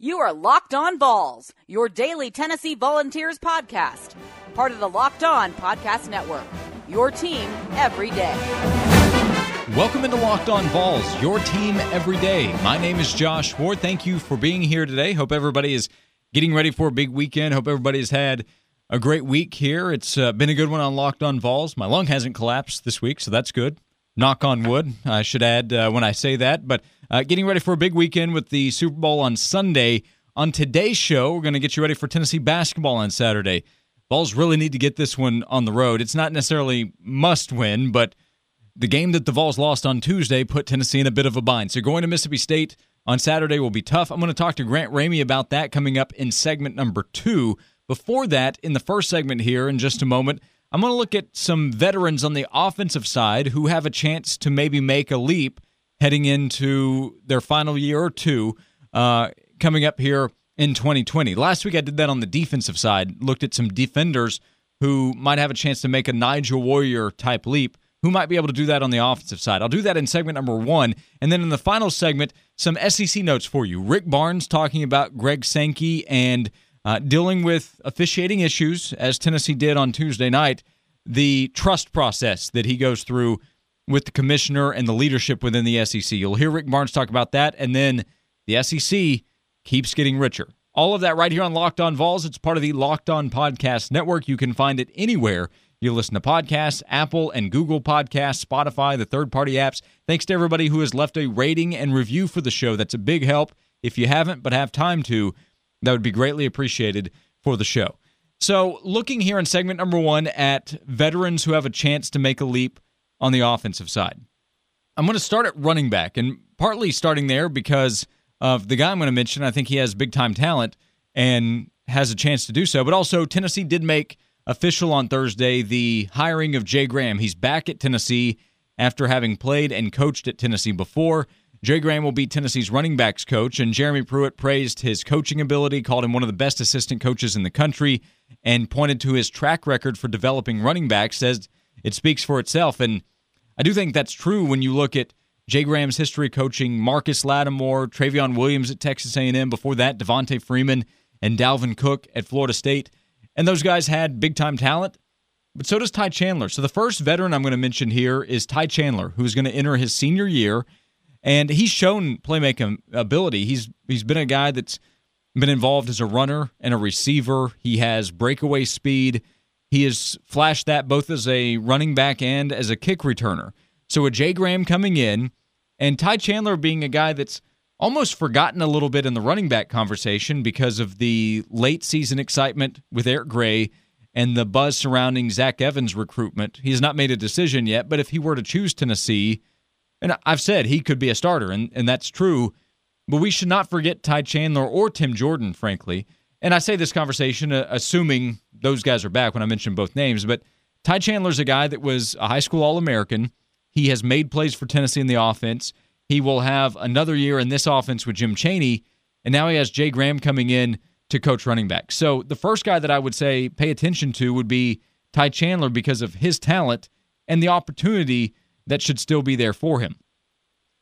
You are Locked On Vols, your daily Tennessee Volunteers podcast, part of the Locked On Podcast Network. Your team every day. Welcome into Locked On Vols, your team every day. My name is Josh Ward. Thank you for being here today. Hope everybody is getting ready for a big weekend. Hope everybody has had a great week here. It's uh, been a good one on Locked On Vols. My lung hasn't collapsed this week, so that's good. Knock on wood, I should add uh, when I say that. But uh, getting ready for a big weekend with the Super Bowl on Sunday. On today's show, we're going to get you ready for Tennessee basketball on Saturday. Vols really need to get this one on the road. It's not necessarily must win, but the game that the Vols lost on Tuesday put Tennessee in a bit of a bind. So going to Mississippi State on Saturday will be tough. I'm going to talk to Grant Ramey about that coming up in segment number two. Before that, in the first segment here, in just a moment, I'm going to look at some veterans on the offensive side who have a chance to maybe make a leap heading into their final year or two uh, coming up here in 2020. Last week I did that on the defensive side, looked at some defenders who might have a chance to make a Nigel Warrior type leap. Who might be able to do that on the offensive side? I'll do that in segment number one. And then in the final segment, some SEC notes for you. Rick Barnes talking about Greg Sankey and uh, dealing with officiating issues, as Tennessee did on Tuesday night, the trust process that he goes through with the commissioner and the leadership within the SEC. You'll hear Rick Barnes talk about that. And then the SEC keeps getting richer. All of that right here on Locked On Vols. It's part of the Locked On Podcast Network. You can find it anywhere you listen to podcasts, Apple and Google Podcasts, Spotify, the third party apps. Thanks to everybody who has left a rating and review for the show. That's a big help. If you haven't but have time to, that would be greatly appreciated for the show. So, looking here in segment number one at veterans who have a chance to make a leap on the offensive side. I'm going to start at running back, and partly starting there because of the guy I'm going to mention. I think he has big time talent and has a chance to do so. But also, Tennessee did make official on Thursday the hiring of Jay Graham. He's back at Tennessee after having played and coached at Tennessee before. Jay Graham will be Tennessee's running backs coach, and Jeremy Pruitt praised his coaching ability, called him one of the best assistant coaches in the country, and pointed to his track record for developing running backs, says it speaks for itself. And I do think that's true when you look at Jay Graham's history coaching Marcus Lattimore, Trayveon Williams at Texas A&M, before that Devonta Freeman and Dalvin Cook at Florida State. And those guys had big time talent, but so does Ty Chandler. So the first veteran I'm going to mention here is Ty Chandler, who's going to enter his senior year, and he's shown playmaking ability. He's he's been a guy that's been involved as a runner and a receiver. He has breakaway speed. He has flashed that both as a running back and as a kick returner. So a Jay Graham coming in, and Ty Chandler being a guy that's almost forgotten a little bit in the running back conversation because of the late season excitement with Eric Gray and the buzz surrounding Zach Evans' recruitment. He has not made a decision yet, but if he were to choose Tennessee, and I've said he could be a starter, and, and that's true, but we should not forget Ty Chandler or Tim Jordan, frankly. And I say this conversation uh, assuming those guys are back when I mention both names, but Ty Chandler's a guy that was a high school All American. He has made plays for Tennessee in the offense. He will have another year in this offense with Jim Chaney, and now he has Jay Graham coming in to coach running back. So the first guy that I would say pay attention to would be Ty Chandler because of his talent and the opportunity that should still be there for him.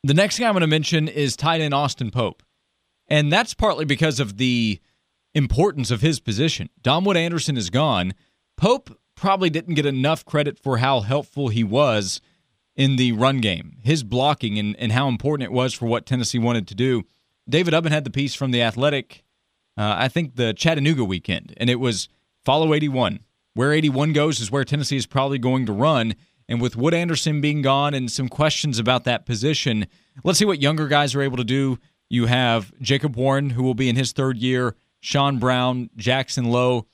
The next guy I'm going to mention is tight end Austin Pope. And that's partly because of the importance of his position. Dom Wood-Anderson is gone. Pope probably didn't get enough credit for how helpful he was in the run game, his blocking, and, and how important it was for what Tennessee wanted to do. David Ubben had the piece from The Athletic, uh, I think the Chattanooga weekend, and it was follow 81. Where 81 goes is where Tennessee is probably going to run. And with Wood Anderson being gone and some questions about that position, let's see what younger guys are able to do. You have Jacob Warren, who will be in his third year. Sean Brown, Jackson Lowe.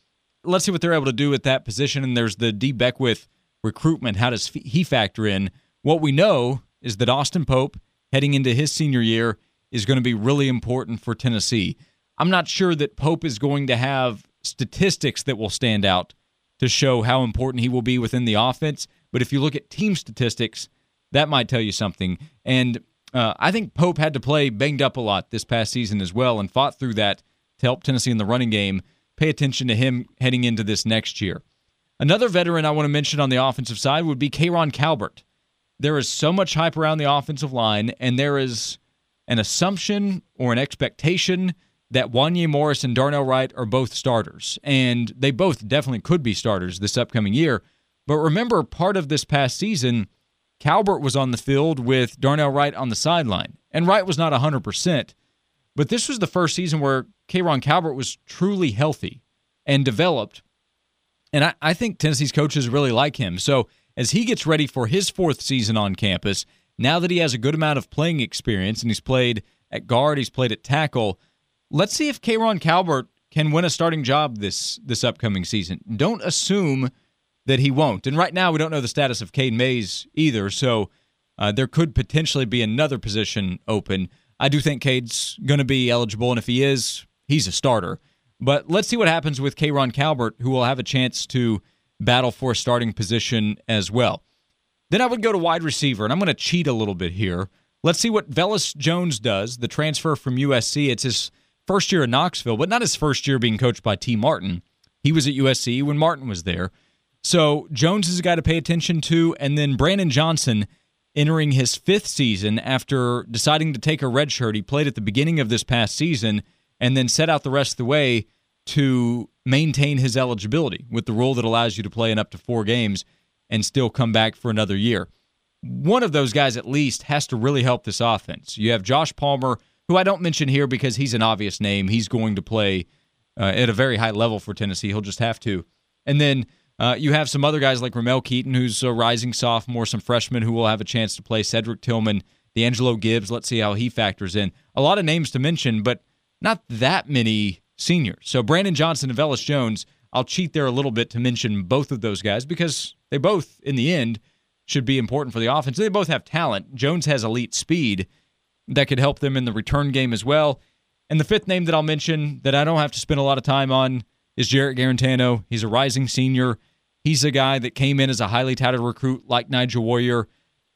Let's see what they're able to do at that position. And there's the Dee Beckwith recruitment. How does he factor in? What we know is that Austin Pope, heading into his senior year, is going to be really important for Tennessee. I'm not sure that Pope is going to have statistics that will stand out to show how important he will be within the offense. But if you look at team statistics, that might tell you something. And uh, I think Pope had to play banged up a lot this past season as well and fought through that to help Tennessee in the running game. Pay attention to him heading into this next year. Another veteran I want to mention on the offensive side would be K'Rojhn Calbert. There is so much hype around the offensive line, and there is an assumption or an expectation that Wanya Morris and Darnell Wright are both starters, and they both definitely could be starters this upcoming year. But remember, part of this past season, Calbert was on the field with Darnell Wright on the sideline, and Wright was not 100%. But this was the first season where K'Rojhn Calbert was truly healthy and developed. And I, I think Tennessee's coaches really like him. So as he gets ready for his fourth season on campus, now that he has a good amount of playing experience and he's played at guard, he's played at tackle, let's see if K'Rojhn Calbert can win a starting job this this upcoming season. Don't assume that he won't. And right now, we don't know the status of Cade Mays either, so uh, there could potentially be another position open. I do think Cade's going to be eligible, and if he is, he's a starter. But let's see what happens with K'Rojhn Calbert, who will have a chance to battle for a starting position as well. Then I would go to wide receiver, and I'm going to cheat a little bit here. Let's see what Velus Jones does, the transfer from USC. It's his first year in Knoxville, but not his first year being coached by Tee Martin. He was at USC when Martin was there. So Jones is a guy to pay attention to, and then Brandon Johnson entering his fifth season after deciding to take a red shirt. He played at the beginning of this past season and then set out the rest of the way to maintain his eligibility with the rule that allows you to play in up to four games and still come back for another year. One of those guys, at least, has to really help this offense. You have Josh Palmer, who I don't mention here because he's an obvious name. He's going to play uh, at a very high level for Tennessee. He'll just have to. And then uh, you have some other guys like Ramel Keyton, who's a rising sophomore, some freshmen who will have a chance to play, Cedric Tillman, Deangelo Gibbs. Let's see how he factors in. A lot of names to mention, but not that many seniors. So Brandon Johnson and Velus Jones, I'll cheat there a little bit to mention both of those guys because they both, in the end, should be important for the offense. They both have talent. Jones has elite speed that could help them in the return game as well. And the fifth name that I'll mention that I don't have to spend a lot of time on is Jarrett Guarantano. He's a rising senior. He's a guy that came in as a highly touted recruit like Nigel Warrior.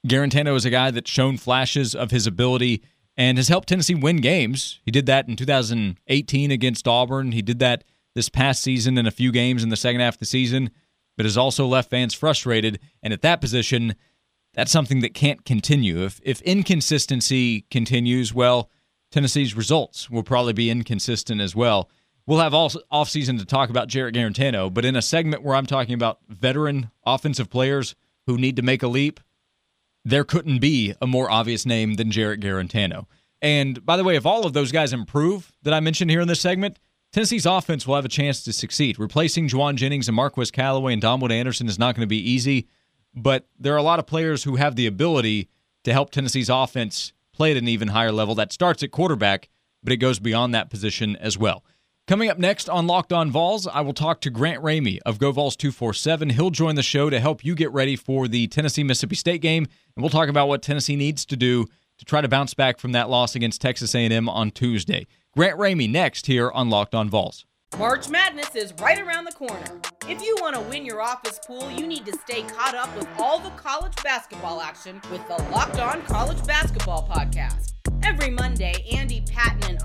Guarantano is a guy that's shown flashes of his ability and has helped Tennessee win games. He did that in 2018 against Auburn. He did that this past season in a few games in the second half of the season, but has also left fans frustrated. And at that position, that's something that can't continue. If if inconsistency continues, well, Tennessee's results will probably be inconsistent as well. We'll have all off season to talk about Jarrett Guarantano, but in a segment where I'm talking about veteran offensive players who need to make a leap, there couldn't be a more obvious name than Jarrett Guarantano. And by the way, if all of those guys improve that I mentioned here in this segment, Tennessee's offense will have a chance to succeed. Replacing Jauan Jennings and Marquez Callaway and Dom Wood-Anderson is not going to be easy, but there are a lot of players who have the ability to help Tennessee's offense play at an even higher level. That starts at quarterback, but it goes beyond that position as well. Coming up next on Locked On Vols, I will talk to Grant Ramey of GoVols 247. He'll join the show to help you get ready for the Tennessee Mississippi State game, and we'll talk about what Tennessee needs to do to try to bounce back from that loss against Texas A&M on Tuesday. Grant Ramey next here on Locked On Vols. March Madness is right around the corner. If you want to win your office pool, you need to stay caught up with all the college basketball action with the Locked On College Basketball Podcast. Every Monday, and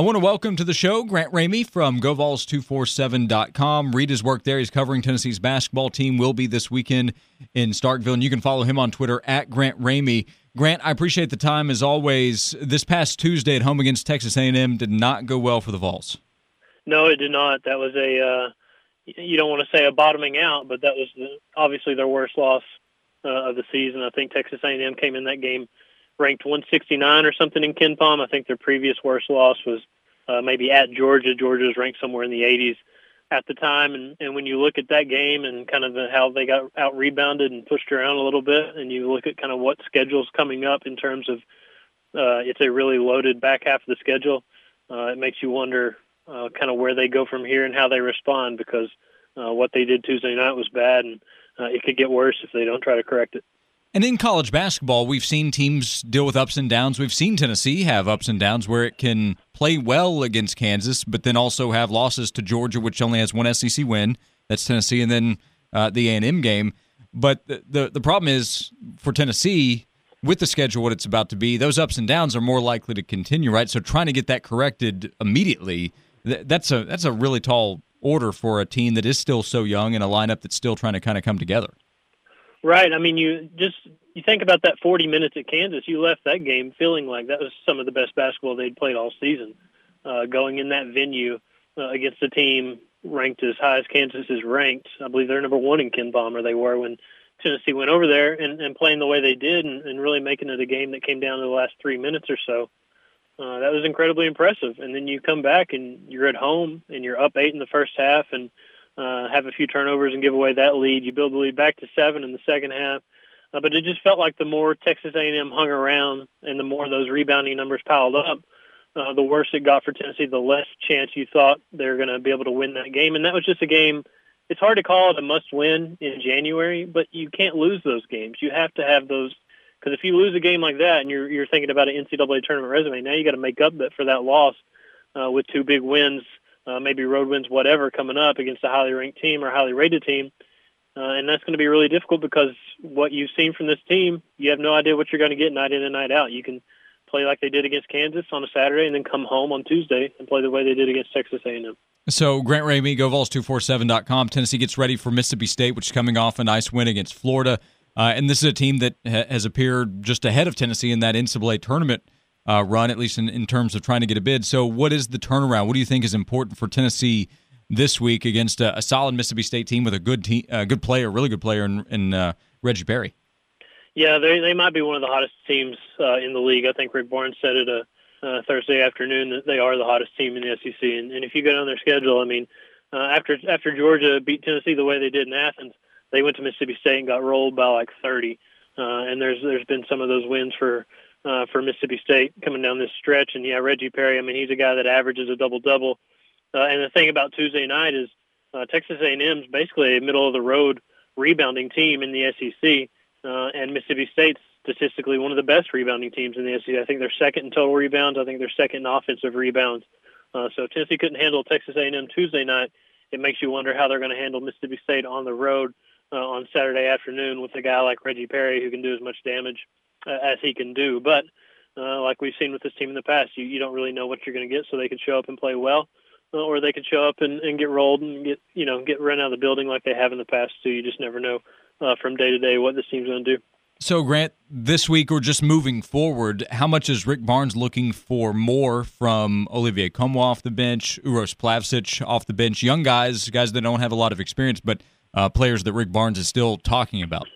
I want to welcome to the show Grant Ramey from GoVols247.com. Read his work there. He's covering Tennessee's basketball team. Will be this weekend in Starkville, and you can follow him on Twitter at Grant Ramey. Grant, I appreciate the time as always. This past Tuesday at home against Texas A&M did not go well for the Vols. No, it did not. That was a uh, you don't want to say a bottoming out, but that was obviously their worst loss uh, of the season. I think Texas A&M came in that game ranked 169 or something in KenPom. I think their previous worst loss was uh, maybe at Georgia. Georgia was ranked somewhere in the 80s at the time. And, and when you look at that game and kind of the, how they got out rebounded and pushed around a little bit, and you look at kind of what schedule's coming up in terms of uh, it's a really loaded back half of the schedule, uh, it makes you wonder uh, kind of where they go from here and how they respond because uh, what they did Tuesday night was bad and uh, it could get worse if they don't try to correct it. And in college basketball, we've seen teams deal with ups and downs. We've seen Tennessee have ups and downs where it can play well against Kansas, but then also have losses to Georgia, which only has one SEC win, That's Tennessee, and then uh, the A and M game. But the, the the problem is for Tennessee with the schedule, what it's about to be, those ups and downs are more likely to continue, right? So trying to get that corrected immediately, that's a that's a really tall order for a team that is still so young and a lineup that's still trying to kind of come together. Right. I mean, you just you think about that 40 minutes at Kansas. You left that game feeling like that was some of the best basketball they'd played all season. Uh, going in that venue uh, against a team ranked as high as Kansas is ranked. I believe they're number one in KenPom, they were when Tennessee went over there and, and playing the way they did and, and really making it a game that came down to the last three minutes or so. Uh, that was incredibly impressive. And then you come back and you're at home and you're up eight in the first half and uh, have a few turnovers and give away that lead. You build the lead back to seven in the second half. Uh, but it just felt like the more Texas A&M hung around and the more those rebounding numbers piled up, uh, the worse it got for Tennessee. The less chance you thought they were going to be able to win that game, and that was just a game. It's hard to call it a must-win in January, but you can't lose those games. You have to have those because if you lose a game like that and you're you're thinking about an NCAA tournament resume, now you got to make up for that loss uh, with two big wins, uh, maybe road wins, whatever, coming up against a highly ranked team or highly rated team. Uh, and that's going to be really difficult because what you've seen from this team, you have no idea what you're going to get night in and night out. You can play like they did against Kansas on a Saturday and then come home on Tuesday and play the way they did against Texas A&M. So Grant Ramey, GoVols247.com. Tennessee gets ready for Mississippi State, which is coming off a nice win against Florida. Uh, and this is a team that ha- has appeared just ahead of Tennessee in that NCAA tournament uh, run, at least in, in terms of trying to get a bid. So what is the turnaround? What do you think is important for Tennessee this week against a, a solid Mississippi State team with a good team, a good player, really good player in, in uh, Reggie Perry? Yeah, they they might be one of the hottest teams uh, in the league. I think Rick Barnes said it a uh, Thursday afternoon that they are the hottest team in the SEC. And, and if you go down their schedule, I mean, uh, after after Georgia beat Tennessee the way they did in Athens, they went to Mississippi State and got rolled by like 30. Uh, and there's there's been some of those wins for uh, for Mississippi State coming down this stretch. And yeah, Reggie Perry. I mean, he's a guy that averages a double double. Uh, and the thing about Tuesday night is uh, Texas A&M's basically a middle of the road rebounding team in the SEC, uh, and Mississippi State's statistically one of the best rebounding teams in the SEC. I think they're second in total rebounds. I think they're second in offensive rebounds. Uh, so Tennessee couldn't handle Texas A&M Tuesday night. It makes you wonder how they're going to handle Mississippi State on the road uh, on Saturday afternoon with a guy like Reggie Perry who can do as much damage as he can do. But uh, like we've seen with this team in the past, you, you don't really know what you're going to get, so they could show up and play well, uh, or they could show up and, and get rolled and get you know get run out of the building like they have in the past. So you just never know uh, from day to day what this team's going to do. So, Grant, this week or just moving forward, how much is Rick Barnes looking for more from Olivier Nkamhoua off the bench, Uros Plavsic off the bench, young guys, guys that don't have a lot of experience, but uh, players that Rick Barnes is still talking about?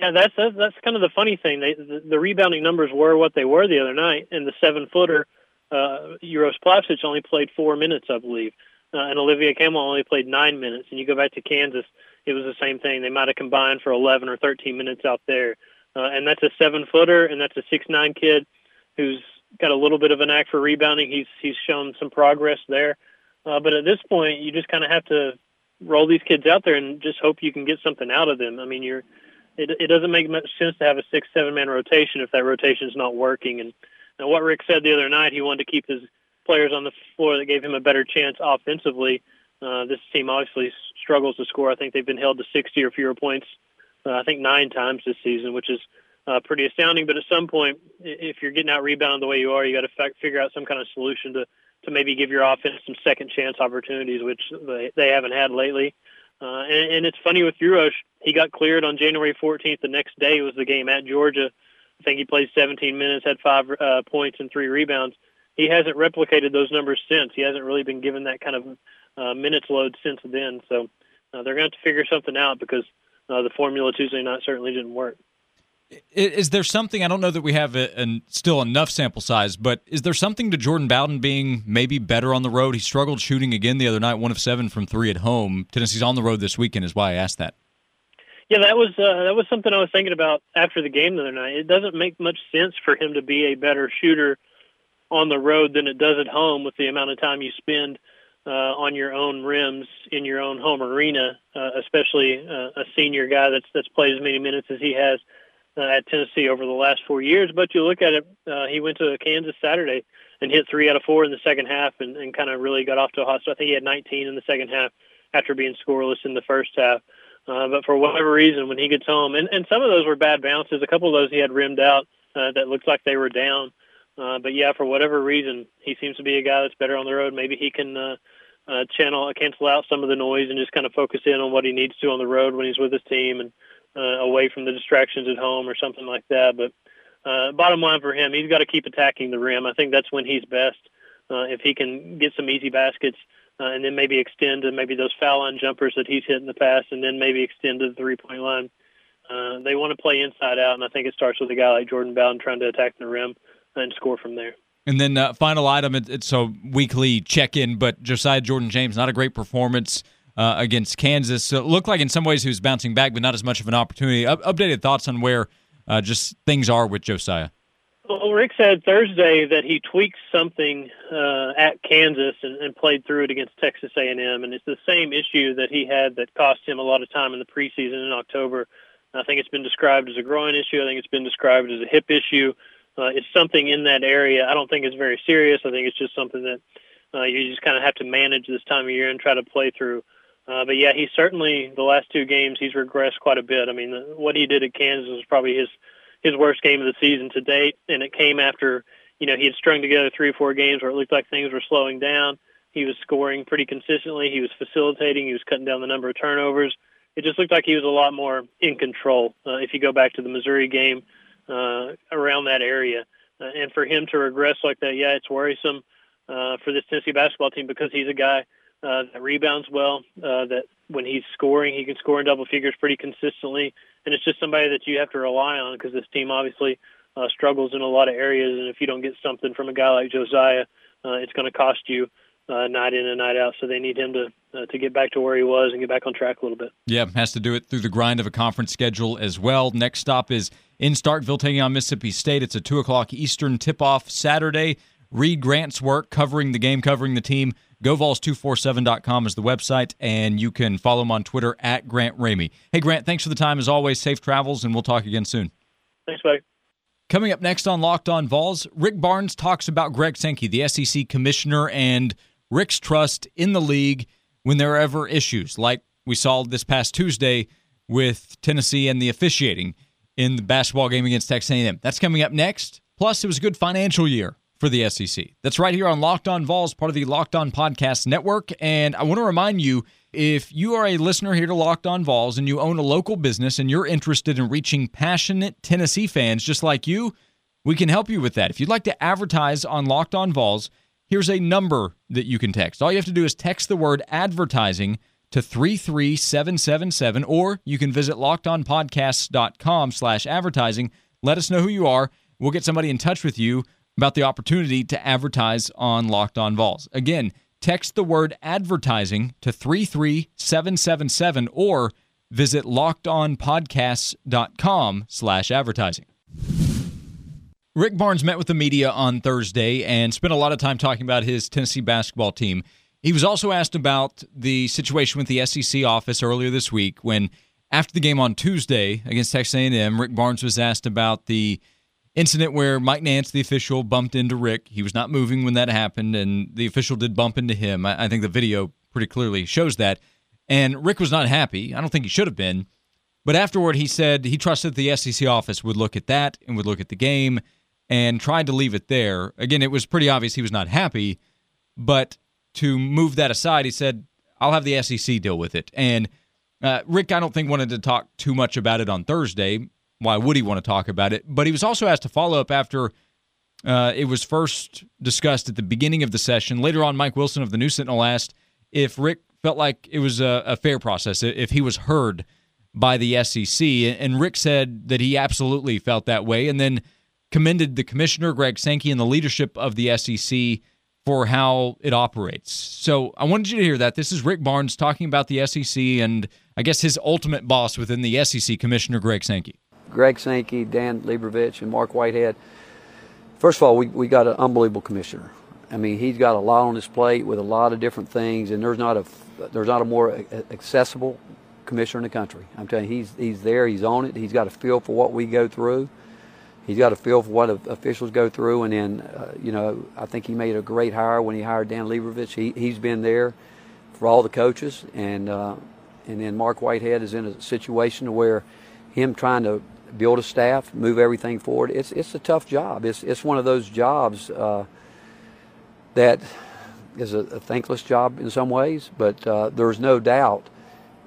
Yeah, that's that's, kind of the funny thing. They, the, the, rebounding numbers were what they were the other night, and the seven footer uh, Uros Plavsic only played four minutes, I believe, uh, and Olivier Nkamhoua only played nine minutes. And you go back to Kansas it was the same thing. They might have combined for 11 or 13 minutes out there. Uh, and that's a seven footer, and that's a six nine kid who's got a little bit of an knack for rebounding. He's he's shown some progress there, uh, but at this point, you just kind of have to roll these kids out there and just hope you can get something out of them. I mean, you're it, it doesn't make much sense to have a six seven man rotation if that rotation is not working. And, and what Rick said the other night, he wanted to keep his players on the floor that gave him a better chance offensively uh, this team obviously struggles to score. I think they've been held to 60 or fewer points, uh, I think nine times this season, which is uh, pretty astounding. But at some point, if you're getting out rebounded the way you are, you got to f- figure out some kind of solution to to maybe give your offense some second chance opportunities, which they, they haven't had lately. Uh, and, and it's funny with Uros, he got cleared on January 14th. The next day was the game at Georgia. I think he played 17 minutes, had five uh, points and three rebounds. He hasn't replicated those numbers since. He hasn't really been given that kind of uh, minutes load since then. So uh, they're going to have to figure something out because uh, the formula Tuesday night certainly didn't work. Is there something I don't know that we have a, a, still enough sample size, but is there something to Jordan Bowden being maybe better on the road? He struggled shooting again the other night, one of seven from three at home. Tennessee's on the road this weekend, is why I asked that. Yeah, that was uh, that was something I was thinking about after the game the other night. It doesn't make much sense for him to be a better shooter on the road than it does at home with the amount of time you spend uh, on your own rims in your own home arena, uh, especially uh, a senior guy that's that's played as many minutes as he has at Tennessee over the last four years. But you look at it, uh, he went to Kansas Saturday and hit three out of four in the second half, and, and kind of really got off to a hot start. I think he had 19 in the second half after being scoreless in the first half. Uh, but for whatever reason, when he gets home, and, and some of those were bad bounces, a couple of those he had rimmed out uh, that looked like they were down. Uh, but yeah, for whatever reason, he seems to be a guy that's better on the road. Maybe he can uh, uh, channel, cancel out some of the noise and just kind of focus in on what he needs to on the road when he's with his team and uh, away from the distractions at home or something like that. But uh, bottom line for him, he's got to keep attacking the rim. I think that's when he's best. Uh, if he can get some easy baskets uh, and then maybe extend to maybe those foul line jumpers that he's hit in the past, and then maybe extend to the three point line. Uh, they want to play inside out, and I think it starts with a guy like Jordan Bowden trying to attack the rim and score from there. And then uh, final item, it, it's a weekly check in, but Josiah Jordan James, not a great performance uh, against Kansas. So it looked like in some ways he was bouncing back, but not as much of an opportunity. Up- updated thoughts on where uh, just things are with Josiah. Well, Rick said Thursday that he tweaked something uh, at Kansas and, and played through it against Texas A&M, and it's the same issue that he had that cost him a lot of time in the preseason in October. I think it's been described as a groin issue. I think it's been described as a hip issue. Uh, it's something in that area. I don't think it's very serious. I think it's just something that uh, you just kind of have to manage this time of year and try to play through. Uh, but yeah, he certainly the last two games he's regressed quite a bit. I mean, what he did at Kansas was probably his his worst game of the season to date, and it came after you know he had strung together three or four games where it looked like things were slowing down. He was scoring pretty consistently. He was facilitating. He was cutting down the number of turnovers. It just looked like he was a lot more in control. Uh, if you go back to the Missouri game, uh, around that area, uh, and for him to regress like that, yeah, it's worrisome uh, for this Tennessee basketball team because he's a guy uh, that rebounds well. Uh, that when he's scoring, he can score in double figures pretty consistently, and it's just somebody that you have to rely on because this team obviously uh, struggles in a lot of areas, and if you don't get something from a guy like Josiah, uh, it's going to cost you uh, night in and night out. So they need him to uh, to get back to where he was and get back on track a little bit. Yeah, has to do it through the grind of a conference schedule as well. Next stop is in Starkville taking on Mississippi State. It's a two o'clock Eastern tip off Saturday. Read Grant's work covering the game, covering the team. GoVols247.com is the website, and you can follow him on Twitter at Grant Ramey. Hey, Grant, thanks for the time as always. Safe travels, and we'll talk again soon. Thanks, buddy. Coming up next on Locked On Vols, Rick Barnes talks about Greg Sankey, the SEC commissioner, and Rick's trust in the league when there are ever issues, like we saw this past Tuesday with Tennessee and the officiating in the basketball game against Texas A&M. That's coming up next. Plus, it was a good financial year for the SEC. That's right here on Locked On Vols, part of the Locked On Podcast Network. And I want to remind you if you are a listener here to Locked On Vols and you own a local business and you're interested in reaching passionate Tennessee fans just like you, we can help you with that. If you'd like to advertise on Locked On Vols, here's a number that you can text. All you have to do is text the word advertising to 33777 or you can visit lockedonpodcasts.com slash advertising. Let us know who you are. We'll get somebody in touch with you about the opportunity to advertise on Locked On Vols. Again, text the word advertising to 33777 or visit lockedonpodcasts.com slash advertising. Rick Barnes met with the media on Thursday and spent a lot of time talking about his Tennessee basketball team. He was also asked about the situation with the SEC office earlier this week when after the game on Tuesday against Texas A&M, Rick Barnes was asked about the incident where Mike Nance, the official, bumped into Rick. He was not moving when that happened, and the official did bump into him. I, think the video pretty clearly shows that. And Rick was not happy. I don't think he should have been. But afterward, he said he trusted the SEC office would look at that and would look at the game and tried to leave it there. Again, it was pretty obvious he was not happy, but to move that aside, he said, I'll have the SEC deal with it. And uh, Rick, I don't think, wanted to talk too much about it on Thursday. Why would he want to talk about it? But he was also asked to follow up after uh, it was first discussed at the beginning of the session. Later on, Mike Wilson of the News Sentinel asked if Rick felt like it was a, a fair process, if he was heard by the SEC. And Rick said that he absolutely felt that way. And then commended the commissioner, Greg Sankey, and the leadership of the SEC for how it operates. So I wanted you to hear that. This is Rick Barnes talking about the SEC and I guess his ultimate boss within the SEC, Commissioner Greg Sankey. Greg Sankey, Dan Leibovitz, and Mark Whitehead. First of all, we, we got an unbelievable commissioner. I mean, he's got a lot on his plate with a lot of different things, and there's not a there's not a more accessible commissioner in the country. I'm telling you, he's he's there, he's on it, he's got a feel for what we go through he's got a feel for what officials go through. And then, uh, you know, I think he made a great hire when he hired Dan Leibovitz. He, he's been there for all the coaches, and uh, and then Mark Whitehead is in a situation where him trying to build a staff, move everything forward. It's it's a tough job. It's it's one of those jobs uh, that is a, a, thankless job in some ways, but uh, there's no doubt.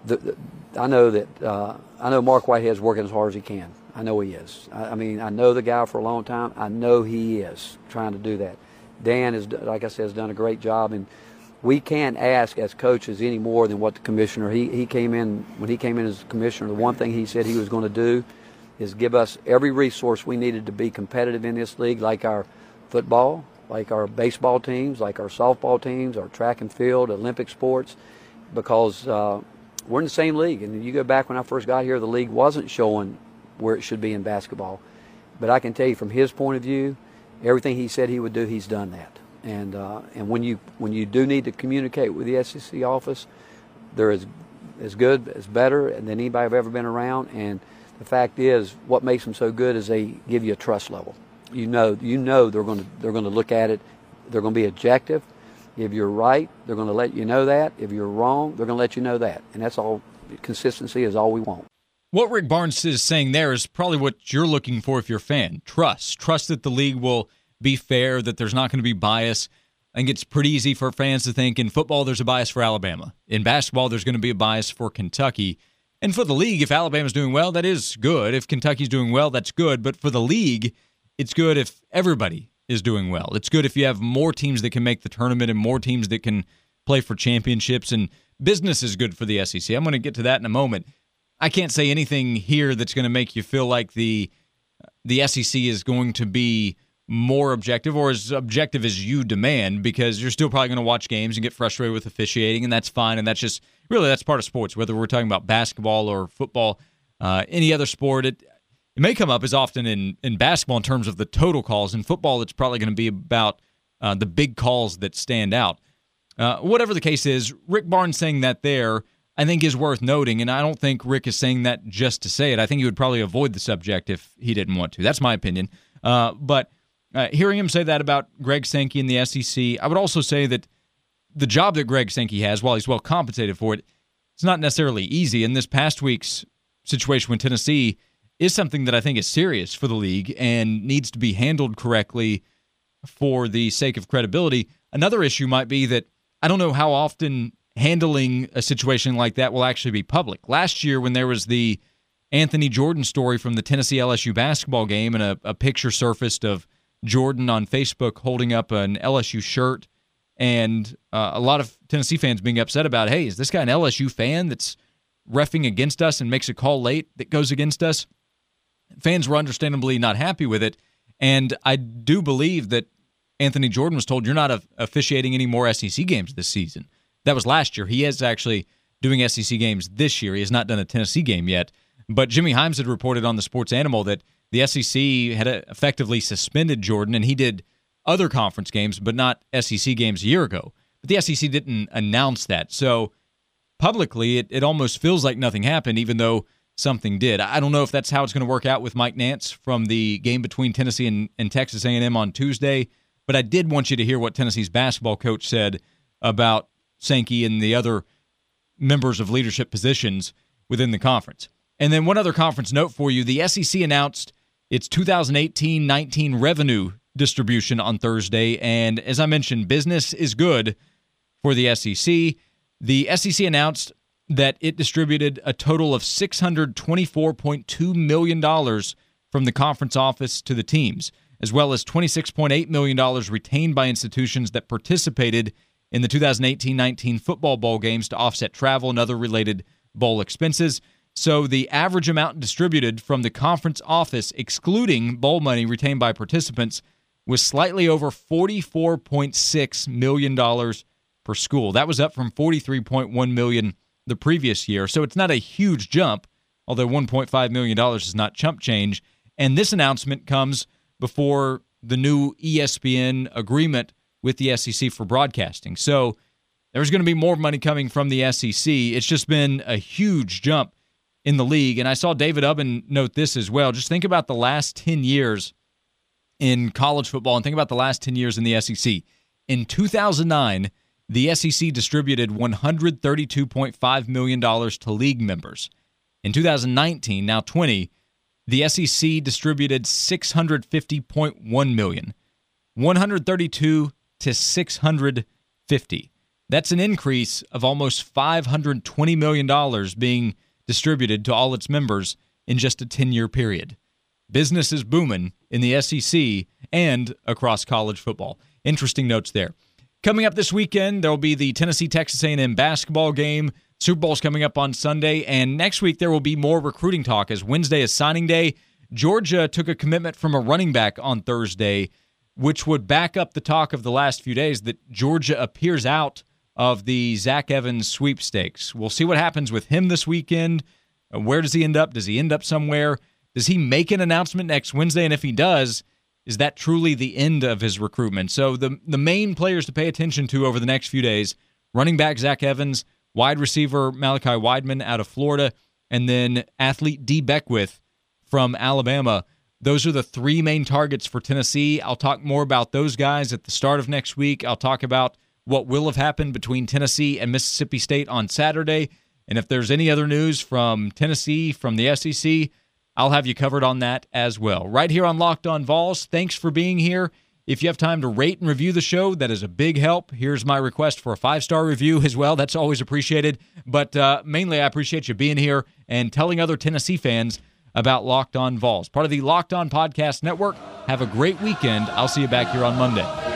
That, I know that uh, I know Mark Whitehead's working as hard as he can. I know he is. I, I, mean, I know the guy for a long time. I know he is trying to do that. Dan is, like I said, has done a great job, and we can't ask as coaches any more than what the commissioner. He he came in when he came in as commissioner. The one thing he said he was going to do is give us every resource we needed to be competitive in this league, like our football, like our baseball teams, like our softball teams, our track and field, Olympic sports, because uh, we're in the same league. And you go back when I first got here, the league wasn't showing where it should be in basketball. But I can tell you from his point of view, everything he said he would do, he's done that. And uh, and when you when you do need to communicate with the SEC office, they're as as good, as better than anybody I've ever been around. And the fact is, what makes them so good is they give you a trust level. You know, you know they're going to they're going to look at it. They're going to be objective. If you're right, they're going to let you know that. If you're wrong, they're going to let you know that. And that's all. Consistency is all we want. What Rick Barnes is saying there is probably what you're looking for if you're a fan. Trust. Trust that the league will be fair, that there's not going to be bias. I think it's pretty easy for fans to think in football there's a bias for Alabama. In basketball there's going to be a bias for Kentucky. And for the league, if Alabama's doing well, that is good. If Kentucky's doing well, that's good. But for the league, it's good if everybody is doing well. It's good if you have more teams that can make the tournament and more teams that can play for championships. And business is good for the SEC. I'm going to get to that in a moment. I can't say anything here that's going to make you feel like the the SEC is going to be more objective or as objective as you demand because you're still probably going to watch games and get frustrated with officiating and that's fine and that's just really that's part of sports whether we're talking about basketball or football uh, any other sport it it may come up as often in in basketball in terms of the total calls in football it's probably going to be about uh, the big calls that stand out uh, whatever the case is rick barnes saying that there I think is worth noting, and I don't think Rick is saying that just to say it. I think he would probably avoid the subject if he didn't want to. That's my opinion. Uh, but uh, hearing him say that about Greg Sankey and the SEC, I would also say that the job that Greg Sankey has, while he's well compensated for it, it's not necessarily easy. And this past week's situation with Tennessee is something that I think is serious for the league and needs to be handled correctly for the sake of credibility. Another issue might be that I don't know how often handling a situation like that will actually be public. Last year, when there was the Anthony Jordan story from the Tennessee LSU basketball game and a, a picture surfaced of Jordan on Facebook holding up an LSU shirt, and uh, a lot of Tennessee fans being upset about, hey, is this guy an LSU fan that's refing against us and makes a call late that goes against us? Fans were understandably not happy with it, and I do believe that Anthony Jordan was told you're not officiating any more SEC games this season. That was last year. He is actually doing SEC games this year. He has not done a Tennessee game yet. But Jimmy Hyams had reported on the Sports Animal that the SEC had uh, effectively suspended Jordan, and he did other conference games, but not SEC games a year ago. But the SEC didn't announce that. So publicly, it, it almost feels like nothing happened, even though something did. I don't know if that's how it's going to work out with Mike Nance from the game between Tennessee and, and Texas A&M on Tuesday. But I did want you to hear what Tennessee's basketball coach said about Sankey and the other members of leadership positions within the conference. And then one other conference note for you the SEC announced its 2018 19 revenue distribution on Thursday. And as I mentioned, business is good for the SEC. The SEC announced that it distributed a total of $624.2 million from the conference office to the teams, as well as $26.8 million retained by institutions that participated in the 2018 19 football bowl games to offset travel and other related bowl expenses. So the average amount distributed from the conference office, excluding bowl money retained by participants, was slightly over $44.6 million per school. That was up from 43.1 million the previous year. So it's not a huge jump, although $1.5 million is not chump change. And this announcement comes before the new ESPN agreement with the SEC for broadcasting. So there's going to be more money coming from the SEC. It's just been a huge jump in the league. And I saw David Ubben note this as well. Just think about the last 10 years in college football and think about the last 10 years in the SEC. In 2009, the SEC distributed $132.5 million to league members. In 2019, now 20, the SEC distributed 650.1 million. 132 to 650. That's an increase of almost $520 million being distributed to all its members in just a 10 year period. Business is booming in the SEC and across college football. Interesting notes there. Coming up this weekend, there will be the Tennessee Texas A&M basketball game. Super Bowl's coming up on Sunday, and next week there will be more recruiting talk as Wednesday is signing day. Georgia took a commitment from a running back on Thursday, which would back up the talk of the last few days that Georgia appears out of the Zach Evans sweepstakes. We'll see what happens with him this weekend. Uh, where does he end up? Does he end up somewhere? Does he make an announcement next Wednesday? And if he does, is that truly the end of his recruitment? So the the main players to pay attention to over the next few days: running back Zach Evans, wide receiver Malachi Wideman out of Florida, and then athlete Dee Beckwith from Alabama. Those are the three main targets for Tennessee. I'll talk more about those guys at the start of next week. I'll talk about what will have happened between Tennessee and Mississippi State on Saturday. And if there's any other news from Tennessee, from the SEC, I'll have you covered on that as well. Right here on Locked On Vols. Thanks for being here. If you have time to rate and review the show, that is a big help. Here's my request for a five star review as well. That's always appreciated. But uh, mainly, I appreciate you being here and telling other Tennessee fans about Locked On Vols, part of the Locked On Podcast Network. Have a great weekend. I'll see you back here on Monday.